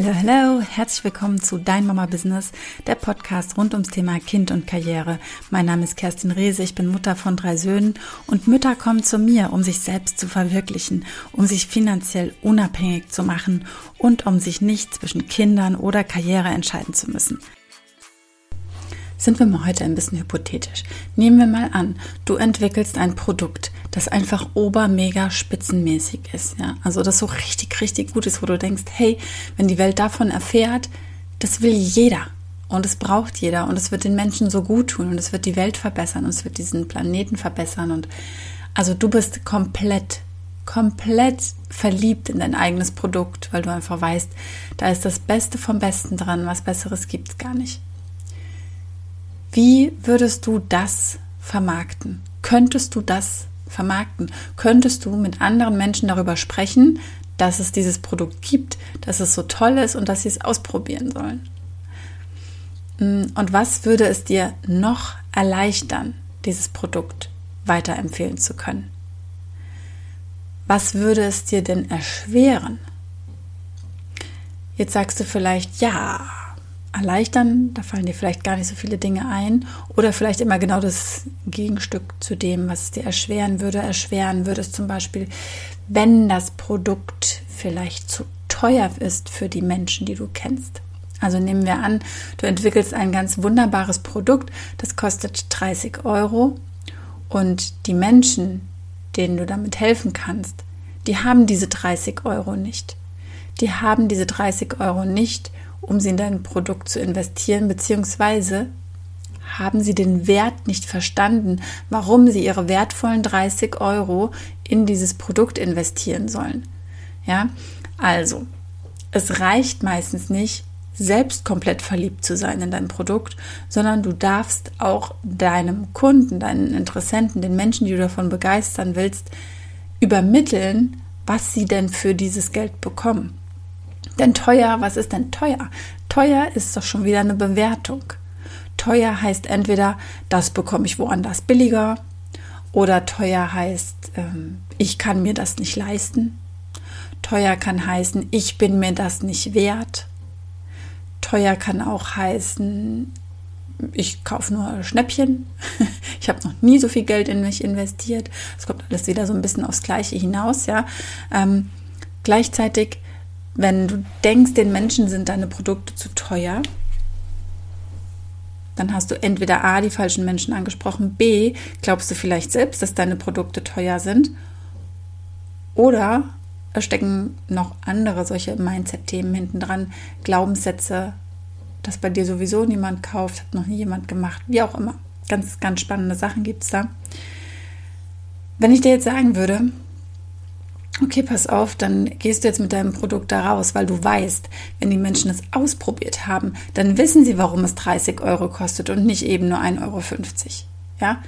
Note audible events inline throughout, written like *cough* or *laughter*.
Hallo, hallo, herzlich willkommen zu Dein Mama Business, der Podcast rund ums Thema Kind und Karriere. Mein Name ist Kerstin Rehse, ich bin Mutter von drei Söhnen und Mütter kommen zu mir, um sich selbst zu verwirklichen, um sich finanziell unabhängig zu machen und um sich nicht zwischen Kindern oder Karriere entscheiden zu müssen. Sind wir mal heute ein bisschen hypothetisch. Nehmen wir mal an, du entwickelst ein Produkt, das einfach obermega spitzenmäßig ist, ja. Also das so richtig, richtig gut ist, wo du denkst, hey, wenn die Welt davon erfährt, das will jeder. Und es braucht jeder und es wird den Menschen so gut tun und es wird die Welt verbessern und es wird diesen Planeten verbessern und also du bist komplett, komplett verliebt in dein eigenes Produkt, weil du einfach weißt, da ist das Beste vom Besten dran, was Besseres gibt es gar nicht. Wie würdest du das vermarkten? Könntest du das vermarkten? Könntest du mit anderen Menschen darüber sprechen, dass es dieses Produkt gibt, dass es so toll ist und dass sie es ausprobieren sollen? Mm, und was würde es dir noch erleichtern, dieses Produkt weiterempfehlen zu können? Was würde es dir denn erschweren? Jetzt sagst du vielleicht, ja, erleichtern. Da fallen dir vielleicht gar nicht so viele Dinge ein. Oder vielleicht immer genau das Gegenstück zu dem, was dir erschweren würde. Erschweren würde es zum Beispiel, wenn das Produkt vielleicht zu teuer ist für die Menschen, die du kennst. Also nehmen wir an, du entwickelst ein ganz wunderbares Produkt, das kostet 30 Euro und die Menschen, denen du damit helfen kannst, die haben diese 30 Euro nicht. Die haben diese 30 Euro nicht, um sie in dein Produkt zu investieren, beziehungsweise haben sie den Wert nicht verstanden, warum sie ihre wertvollen 30 Euro in dieses Produkt investieren sollen. Ja, also, es reicht meistens nicht, selbst komplett verliebt zu sein in dein Produkt, sondern du darfst auch deinem Kunden, deinen Interessenten, den Menschen, die du davon begeistern willst, übermitteln, was sie denn für dieses Geld bekommen. Denn teuer, was ist denn teuer? Teuer ist doch schon wieder eine Bewertung. Teuer heißt entweder, das bekomme ich woanders billiger, oder teuer heißt, ähm, ich kann mir das nicht leisten. Teuer kann heißen, ich bin mir das nicht wert. Teuer kann auch heißen, ich kaufe nur Schnäppchen. *laughs* ich habe noch nie so viel Geld in mich investiert. Es kommt alles wieder so ein bisschen aufs Gleiche hinaus, ja. Ähm, gleichzeitig wenn du denkst, den Menschen sind deine Produkte zu teuer, dann hast du entweder A, die falschen Menschen angesprochen, B, glaubst du vielleicht selbst, dass deine Produkte teuer sind, oder es stecken noch andere solche Mindset-Themen hinten dran, Glaubenssätze, dass bei dir sowieso niemand kauft, hat noch nie jemand gemacht, wie auch immer. Ganz, ganz spannende Sachen gibt es da. Wenn ich dir jetzt sagen würde, okay, pass auf, dann gehst du jetzt mit deinem Produkt da raus, weil du weißt, wenn die Menschen es ausprobiert haben, dann wissen sie, warum es 30 Euro kostet und nicht eben nur 1,50 Euro. Ja?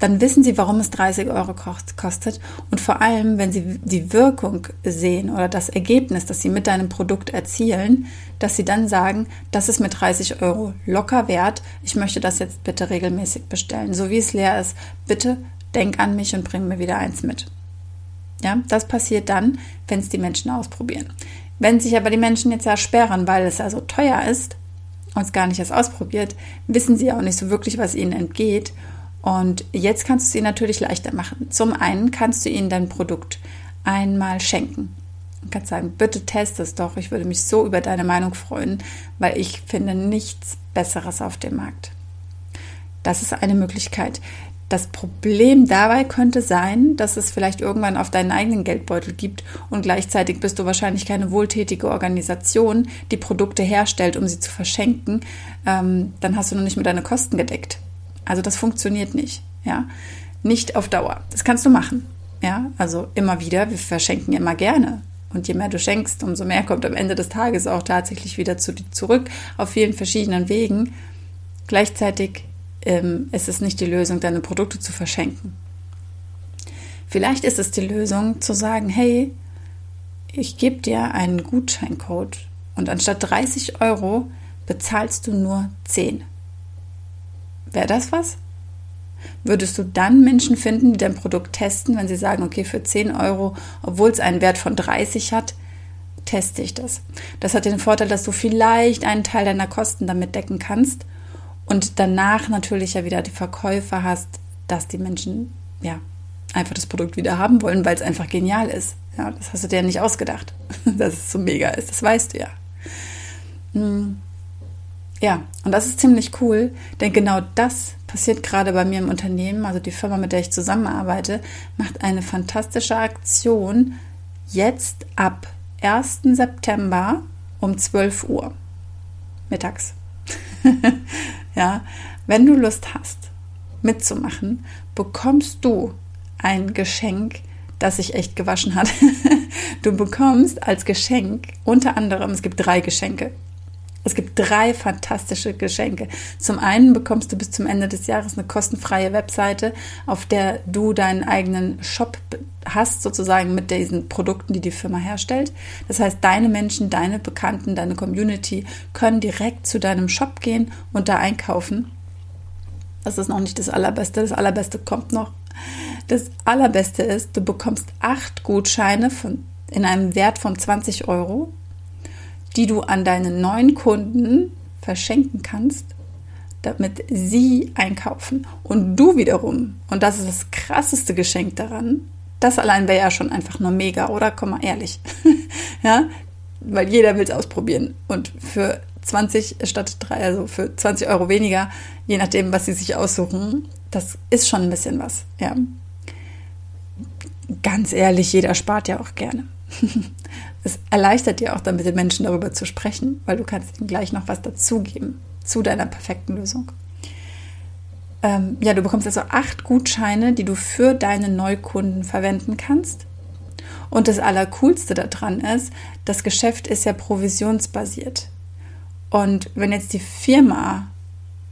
Dann wissen sie, warum es 30 Euro kostet. Und vor allem, wenn sie die Wirkung sehen oder das Ergebnis, das sie mit deinem Produkt erzielen, dass sie dann sagen, das ist mit 30 Euro locker wert. Ich möchte das jetzt bitte regelmäßig bestellen. So wie es leer ist, bitte denk an mich und bring mir wieder eins mit. Ja, das passiert dann, wenn es die Menschen ausprobieren. Wenn sich aber die Menschen jetzt ersperren, weil es ja so teuer ist und es gar nicht erst ausprobiert, wissen sie auch nicht so wirklich, was ihnen entgeht. Und jetzt kannst du es ihnen natürlich leichter machen. Zum einen kannst du ihnen dein Produkt einmal schenken. Du kannst sagen, bitte test es doch. Ich würde mich so über deine Meinung freuen, weil ich finde nichts Besseres auf dem Markt. Das ist eine Möglichkeit. Das Problem dabei könnte sein, dass es vielleicht irgendwann auf deinen eigenen Geldbeutel gibt und gleichzeitig bist du wahrscheinlich keine wohltätige Organisation, die Produkte herstellt, um sie zu verschenken. Ähm, dann hast du noch nicht mit deine Kosten gedeckt. Also das funktioniert nicht. Ja, nicht auf Dauer. Das kannst du machen. Ja, also immer wieder. Wir verschenken immer gerne. Und je mehr du schenkst, umso mehr kommt am Ende des Tages auch tatsächlich wieder zu dir zurück auf vielen verschiedenen Wegen. Gleichzeitig ähm, ist es nicht die Lösung, deine Produkte zu verschenken. Vielleicht ist es die Lösung zu sagen, hey, ich gebe dir einen Gutscheincode und anstatt 30 Euro bezahlst du nur 10. Wäre das was? Würdest du dann Menschen finden, die dein Produkt testen, wenn sie sagen, okay, für 10 Euro, obwohl es einen Wert von 30 hat, teste ich das. Das hat den Vorteil, dass du vielleicht einen Teil deiner Kosten damit decken kannst und danach natürlich ja wieder die Verkäufer hast, dass die Menschen ja einfach das Produkt wieder haben wollen, weil es einfach genial ist. Ja, das hast du dir ja nicht ausgedacht, *laughs* dass es so mega ist. Das weißt du ja. Hm. Ja, und das ist ziemlich cool, denn genau das passiert gerade bei mir im Unternehmen. Also die Firma, mit der ich zusammenarbeite, macht eine fantastische Aktion jetzt ab 1. September um 12 Uhr mittags. *laughs* ja, wenn du Lust hast, mitzumachen, bekommst du ein Geschenk, das sich echt gewaschen hat. *laughs* du bekommst als Geschenk unter anderem, es gibt drei Geschenke. Es gibt drei fantastische Geschenke. Zum einen bekommst du bis zum Ende des Jahres eine kostenfreie Webseite, auf der du deinen eigenen Shop hast, sozusagen mit diesen Produkten, die die Firma herstellt. Das heißt, deine Menschen, deine Bekannten, deine Community können direkt zu deinem Shop gehen und da einkaufen. Das ist noch nicht das Allerbeste. Das Allerbeste kommt noch. Das Allerbeste ist, du bekommst acht Gutscheine von, in einem Wert von 20 Euro die du an deine neuen Kunden verschenken kannst, damit sie einkaufen. Und du wiederum, und das ist das krasseste Geschenk daran, das allein wäre ja schon einfach nur mega, oder? Komm mal ehrlich. *laughs* ja, weil jeder will es ausprobieren. Und für 20 statt 3, also für 20 Euro weniger, je nachdem, was sie sich aussuchen, das ist schon ein bisschen was. Ja. Ganz ehrlich, jeder spart ja auch gerne. *laughs* es erleichtert dir auch dann mit den Menschen darüber zu sprechen, weil du kannst ihnen gleich noch was dazugeben zu deiner perfekten Lösung. Ähm, ja, du bekommst also acht Gutscheine, die du für deine Neukunden verwenden kannst. Und das Allercoolste daran ist, das Geschäft ist ja provisionsbasiert. Und wenn jetzt die Firma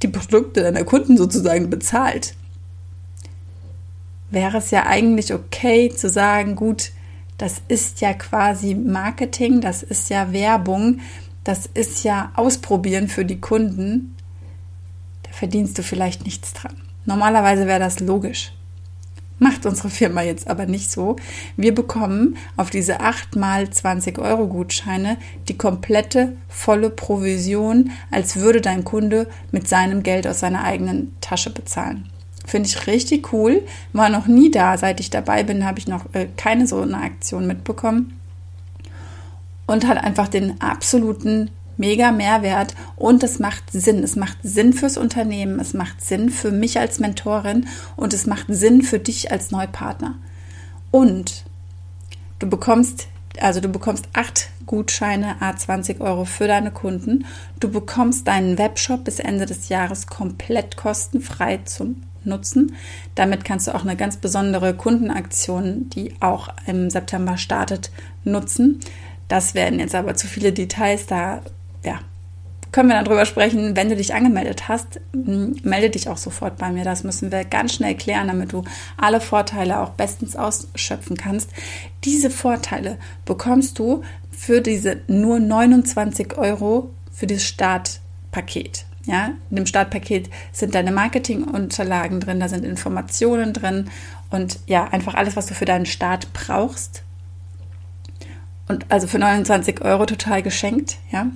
die Produkte deiner Kunden sozusagen bezahlt, wäre es ja eigentlich okay zu sagen, gut, das ist ja quasi Marketing, das ist ja Werbung, das ist ja Ausprobieren für die Kunden. Da verdienst du vielleicht nichts dran. Normalerweise wäre das logisch. Macht unsere Firma jetzt aber nicht so. Wir bekommen auf diese 8 mal 20 Euro Gutscheine die komplette volle Provision, als würde dein Kunde mit seinem Geld aus seiner eigenen Tasche bezahlen. Finde ich richtig cool. War noch nie da. Seit ich dabei bin, habe ich noch äh, keine so eine Aktion mitbekommen. Und hat einfach den absoluten mega Mehrwert und es macht Sinn. Es macht Sinn fürs Unternehmen, es macht Sinn für mich als Mentorin und es macht Sinn für dich als Neupartner. Und du bekommst, also du bekommst acht Gutscheine A20 Euro für deine Kunden. Du bekommst deinen Webshop bis Ende des Jahres komplett kostenfrei zum nutzen. Damit kannst du auch eine ganz besondere Kundenaktion, die auch im September startet, nutzen. Das werden jetzt aber zu viele Details, da ja, können wir dann drüber sprechen. Wenn du dich angemeldet hast, melde dich auch sofort bei mir. Das müssen wir ganz schnell klären, damit du alle Vorteile auch bestens ausschöpfen kannst. Diese Vorteile bekommst du für diese nur 29 Euro für das Startpaket. Ja, in dem Startpaket sind deine Marketingunterlagen drin, da sind Informationen drin und ja, einfach alles, was du für deinen Start brauchst. Und also für 29 Euro total geschenkt, ja.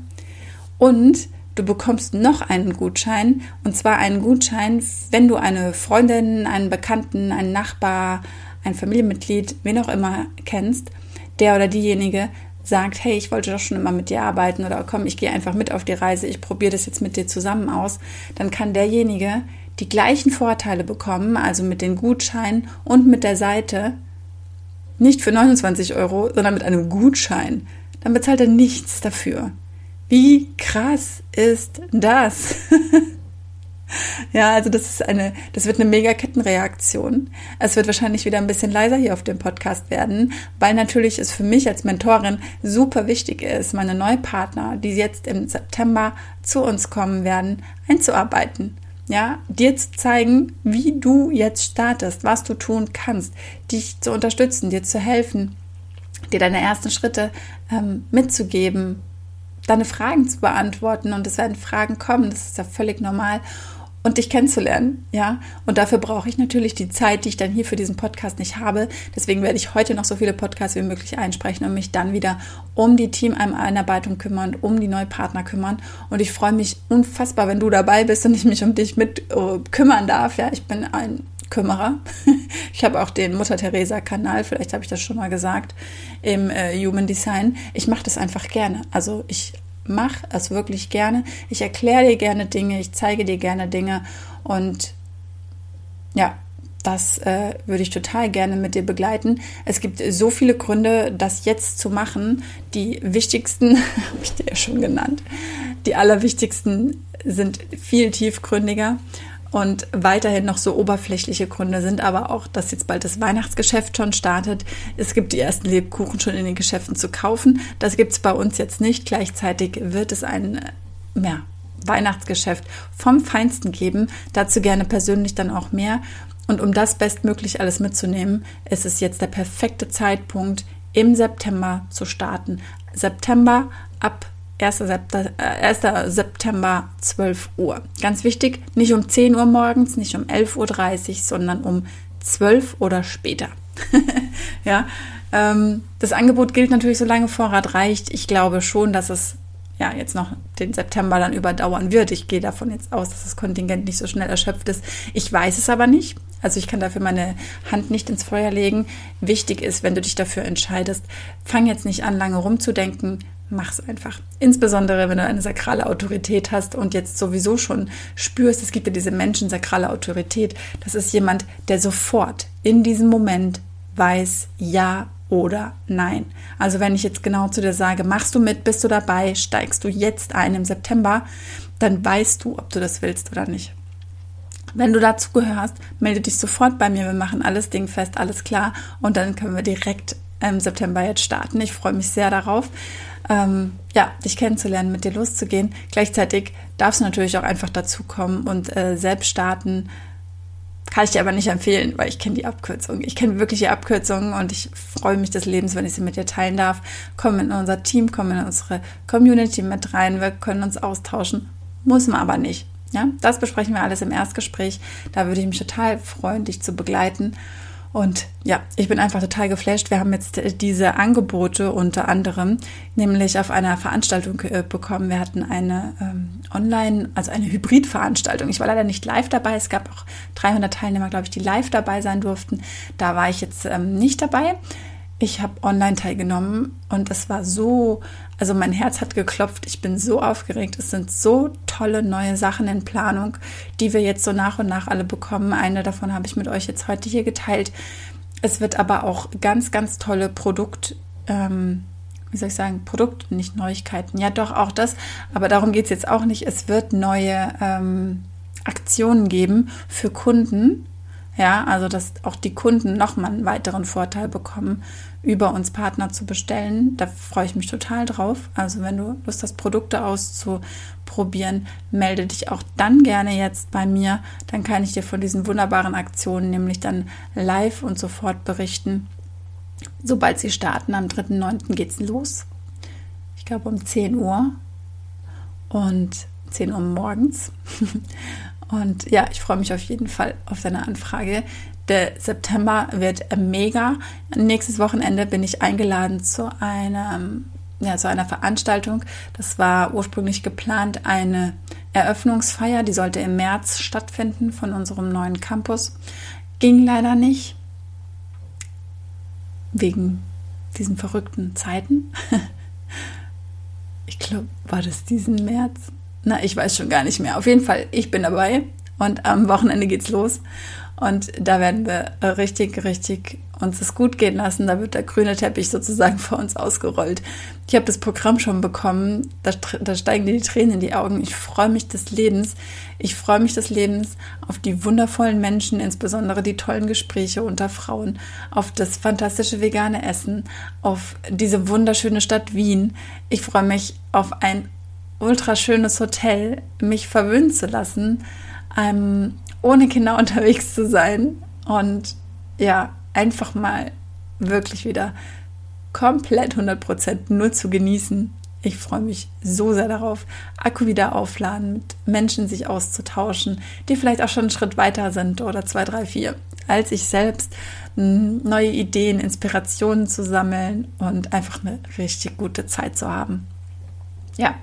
Und du bekommst noch einen Gutschein und zwar einen Gutschein, wenn du eine Freundin, einen Bekannten, einen Nachbar, ein Familienmitglied, wen auch immer kennst, der oder diejenige sagt, hey, ich wollte doch schon immer mit dir arbeiten oder komm, ich gehe einfach mit auf die Reise, ich probiere das jetzt mit dir zusammen aus, dann kann derjenige die gleichen Vorteile bekommen, also mit den Gutscheinen und mit der Seite, nicht für 29 Euro, sondern mit einem Gutschein. Dann bezahlt er nichts dafür. Wie krass ist das? *laughs* *laughs* Ja, also das ist eine, das wird eine mega Kettenreaktion. Es wird wahrscheinlich wieder ein bisschen leiser hier auf dem Podcast werden, weil natürlich es für mich als Mentorin super wichtig ist, meine Neupartner, die jetzt im September zu uns kommen werden, einzuarbeiten. Ja, dir zu zeigen, wie du jetzt startest, was du tun kannst, dich zu unterstützen, dir zu helfen, dir deine ersten Schritte ähm, mitzugeben, deine Fragen zu beantworten und es werden Fragen kommen, das ist ja völlig normal und dich kennenzulernen, ja. Und dafür brauche ich natürlich die Zeit, die ich dann hier für diesen Podcast nicht habe. Deswegen werde ich heute noch so viele Podcasts wie möglich einsprechen und mich dann wieder um die Team-Einarbeitung kümmern, um die Neupartner kümmern. Und ich freue mich unfassbar, wenn du dabei bist und ich mich um dich mit äh, kümmern darf. Ja, ich bin ein Kümmerer. *laughs* Ich habe auch den Mutter Teresa Kanal, vielleicht habe ich das schon mal gesagt, im äh, Human Design. Ich mache das einfach gerne. Also ich mach es wirklich gerne. Ich erkläre dir gerne Dinge, ich zeige dir gerne Dinge und ja, das äh, würde ich total gerne mit dir begleiten. Es gibt so viele Gründe, das jetzt zu machen. Die wichtigsten, *laughs* habe ich dir ja schon genannt, die allerwichtigsten sind viel tiefgründiger und weiterhin noch so oberflächliche Gründe sind aber auch, dass jetzt bald das Weihnachtsgeschäft schon startet. Es gibt die ersten Lebkuchen schon in den Geschäften zu kaufen. Das gibt es bei uns jetzt nicht. Gleichzeitig wird es ein ja, Weihnachtsgeschäft vom Feinsten geben. Dazu gerne persönlich dann auch mehr. Und um das bestmöglich alles mitzunehmen, ist es jetzt der perfekte Zeitpunkt, im September zu starten. September ab 1. September, 1. September 12 Uhr. Ganz wichtig, nicht um 10 Uhr morgens, nicht um 11.30 Uhr, sondern um 12 oder später. *laughs* ja, ähm, das Angebot gilt natürlich, solange Vorrat reicht. Ich glaube schon, dass es ja jetzt noch den September dann überdauern wird. Ich gehe davon jetzt aus, dass das Kontingent nicht so schnell erschöpft ist. Ich weiß es aber nicht. Also ich kann dafür meine Hand nicht ins Feuer legen. Wichtig ist, wenn du dich dafür entscheidest, fang jetzt nicht an, lange rumzudenken, mach's einfach. Insbesondere, wenn du eine sakrale Autorität hast und jetzt sowieso schon spürst, es gibt ja diese Menschen sakrale Autorität. Das ist jemand, der sofort in diesem Moment weiß, ja oder nein. Also wenn ich jetzt genau zu dir sage, machst du mit, bist du dabei, steigst du jetzt ein im September, dann weißt du, ob du das willst oder nicht. Wenn du dazu gehörst, melde dich sofort bei mir. Wir machen alles dingfest, alles klar und dann können wir direkt im September jetzt starten. Ich freue mich sehr darauf ähm, ja, dich kennenzulernen, mit dir loszugehen. Gleichzeitig darfst du natürlich auch einfach dazukommen und äh, selbst starten. Kann ich dir aber nicht empfehlen, weil ich kenne die Abkürzung. Ich kenne wirklich die Abkürzung und ich freue mich des Lebens, wenn ich sie mit dir teilen darf. Komm in unser Team, komm in unsere Community mit rein. Wir können uns austauschen. Muss man aber nicht. Ja, das besprechen wir alles im Erstgespräch. Da würde ich mich total freuen, dich zu begleiten. Und ja, ich bin einfach total geflasht. Wir haben jetzt äh, diese Angebote unter anderem nämlich auf einer Veranstaltung äh, bekommen. Wir hatten eine ähm, Online, also eine Hybridveranstaltung. Ich war leider nicht live dabei. Es gab auch 300 Teilnehmer, glaube ich, die live dabei sein durften. Da war ich jetzt ähm, nicht dabei. Ich habe online teilgenommen und es war so, also mein Herz hat geklopft. Ich bin so aufgeregt. Es sind so tolle neue Sachen in Planung, die wir jetzt so nach und nach alle bekommen. Eine davon habe ich mit euch jetzt heute hier geteilt. Es wird aber auch ganz, ganz tolle Produkt, ähm, wie soll ich sagen, Produkt, nicht Neuigkeiten. Ja, doch auch das, aber darum geht es jetzt auch nicht. Es wird neue ähm, Aktionen geben für Kunden. Ja, also dass auch die Kunden nochmal einen weiteren Vorteil bekommen über uns Partner zu bestellen. Da freue ich mich total drauf. Also wenn du Lust hast, Produkte auszuprobieren, melde dich auch dann gerne jetzt bei mir. Dann kann ich dir von diesen wunderbaren Aktionen nämlich dann live und sofort berichten. Sobald sie starten, am 3.9. geht es los. Ich glaube um 10 Uhr und 10 Uhr morgens. *laughs* Und ja, ich freue mich auf jeden Fall auf deine Anfrage. Der September wird mega. Nächstes Wochenende bin ich eingeladen zu einem ja, zu einer Veranstaltung. Das war ursprünglich geplant eine Eröffnungsfeier, die sollte im März stattfinden von unserem neuen Campus. Ging leider nicht. Wegen diesen verrückten Zeiten. *laughs* Ich glaube, war das diesen März? Na, ich weiß schon gar nicht mehr. Auf jeden Fall, ich bin dabei und am Wochenende geht's los. Und da werden wir richtig, richtig uns es gut gehen lassen. Da wird der grüne Teppich sozusagen vor uns ausgerollt. Ich habe das Programm schon bekommen. Da, da steigen die Tränen in die Augen. Ich freue mich des Lebens. Ich freue mich des Lebens auf die wundervollen Menschen, insbesondere die tollen Gespräche unter Frauen, auf das fantastische vegane Essen, auf diese wunderschöne Stadt Wien. Ich freue mich auf ein ultra schönes Hotel, mich verwöhnen zu lassen. Ähm, ohne Kinder *laughs* unterwegs zu sein und ja, einfach mal wirklich wieder komplett 100% nur zu genießen. Ich freue mich so sehr darauf, Akku wieder aufladen, mit Menschen sich auszutauschen, die vielleicht auch schon einen Schritt weiter sind oder zwei, drei, vier, als ich selbst, neue Ideen, Inspirationen zu sammeln und einfach eine richtig gute Zeit zu haben. Ja,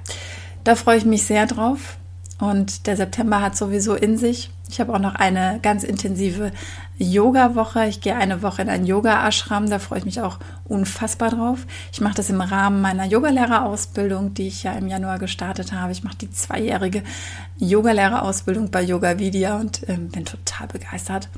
da freue ich mich sehr drauf. Und der September hat sowieso in sich. Ich habe auch noch eine ganz intensive Yoga-Woche. Ich gehe eine Woche in ein Yoga-Ashram. Da freue ich mich auch unfassbar drauf. Ich mache das im Rahmen meiner Yogalehrerausbildung, die ich ja im Januar gestartet habe. Ich mache die zweijährige Yogalehrerausbildung bei Yoga Vidya und äh, bin total begeistert.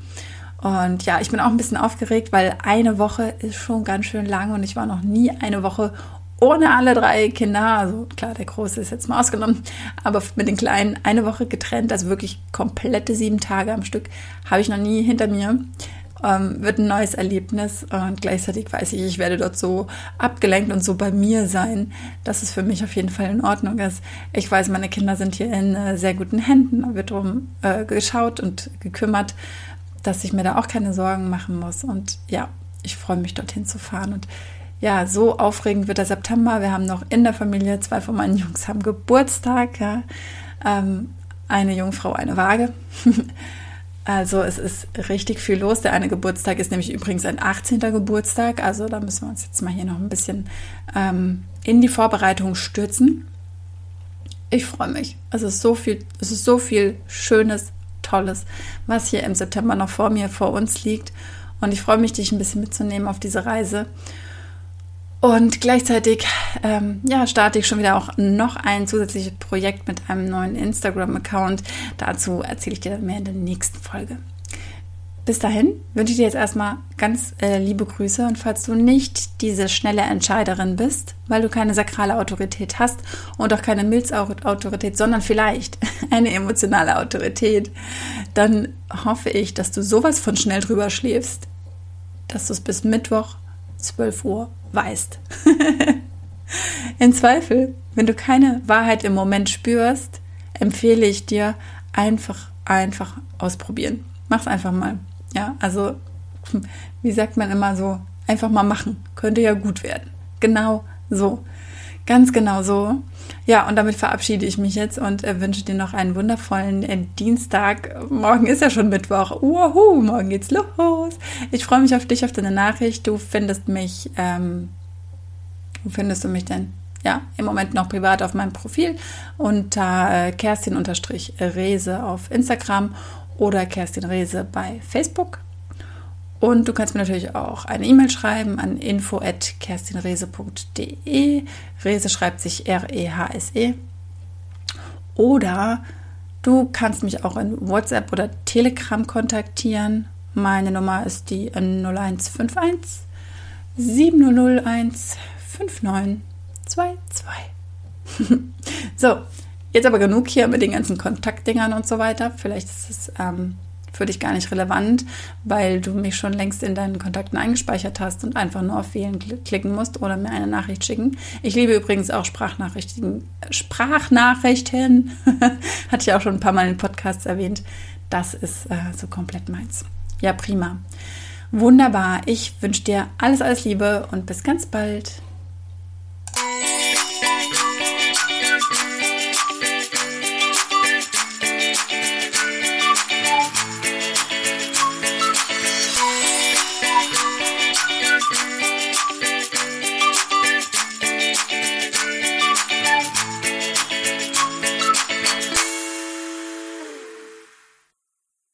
Und ja, ich bin auch ein bisschen aufgeregt, weil eine Woche ist schon ganz schön lang und ich war noch nie eine Woche ohne alle drei Kinder, also klar, der Große ist jetzt mal ausgenommen, aber mit den Kleinen eine Woche getrennt, also wirklich komplette sieben Tage am Stück, habe ich noch nie hinter mir. Ähm, wird ein neues Erlebnis und gleichzeitig weiß ich, ich werde dort so abgelenkt und so bei mir sein, dass es für mich auf jeden Fall in Ordnung ist. Ich weiß, meine Kinder sind hier in äh, sehr guten Händen, da wird drum äh, geschaut und gekümmert, dass ich mir da auch keine Sorgen machen muss. Und ja, ich freue mich dorthin zu fahren und ja, so aufregend wird der September. Wir haben noch in der Familie, zwei von meinen Jungs haben Geburtstag, ja. Ähm, eine Jungfrau, eine Waage. *laughs* also es ist richtig viel los. Der eine Geburtstag ist nämlich übrigens ein 18. Geburtstag. Also da müssen wir uns jetzt mal hier noch ein bisschen ähm, in die Vorbereitung stürzen. Ich freue mich. Es ist so viel, es ist so viel Schönes, Tolles, was hier im September noch vor mir, vor uns liegt. Und ich freue mich, dich ein bisschen mitzunehmen auf diese Reise. Und gleichzeitig ähm, ja, starte ich schon wieder auch noch ein zusätzliches Projekt mit einem neuen Instagram-Account. Dazu erzähle ich dir mehr in der nächsten Folge. Bis dahin wünsche ich dir jetzt erstmal ganz äh, liebe Grüße und falls du nicht diese schnelle Entscheiderin bist, weil du keine sakrale Autorität hast und auch keine Milzautorität, sondern vielleicht *laughs* eine emotionale Autorität, dann hoffe ich, dass du sowas von schnell drüber schläfst, dass du es bis Mittwoch 12 Uhr weißt. *laughs* In Zweifel, wenn du keine Wahrheit im Moment spürst, empfehle ich dir einfach, einfach ausprobieren. Mach's einfach mal. Ja, also, *laughs* wie sagt man immer so, einfach mal machen. Könnte ja gut werden. Genau so. Ganz genau so. Ja, und damit verabschiede ich mich jetzt und äh, wünsche dir noch einen wundervollen äh, Dienstag. Morgen ist ja schon Mittwoch. Uhu, morgen geht's los. Ich freue mich auf dich, auf deine Nachricht. Du findest mich, ähm, wo findest du mich denn? Ja, im Moment noch privat auf meinem Profil unter äh, Kerstin-Rese auf Instagram oder Kerstin Rese bei Facebook. Und du kannst mir natürlich auch eine E-Mail schreiben an info@kerstinrese.de. Rese schreibt sich R-E-H-S-E. -E. Oder du kannst mich auch in WhatsApp oder Telegram kontaktieren. Meine Nummer ist die 0151 7001 5922. so, jetzt aber genug hier mit den ganzen Kontaktdingern und so weiter. Vielleicht ist es ähm, für dich gar nicht relevant, weil du mich schon längst in deinen Kontakten eingespeichert hast und einfach nur auf Wählen klicken musst oder mir eine Nachricht schicken. Ich liebe übrigens auch Sprachnachrichten. Sprachnachrichten, *laughs* hatte ich auch schon ein paar Mal in Podcasts erwähnt. Das ist äh, so komplett meins. Ja, prima. Wunderbar. Ich wünsche dir alles, alles Liebe und bis ganz bald.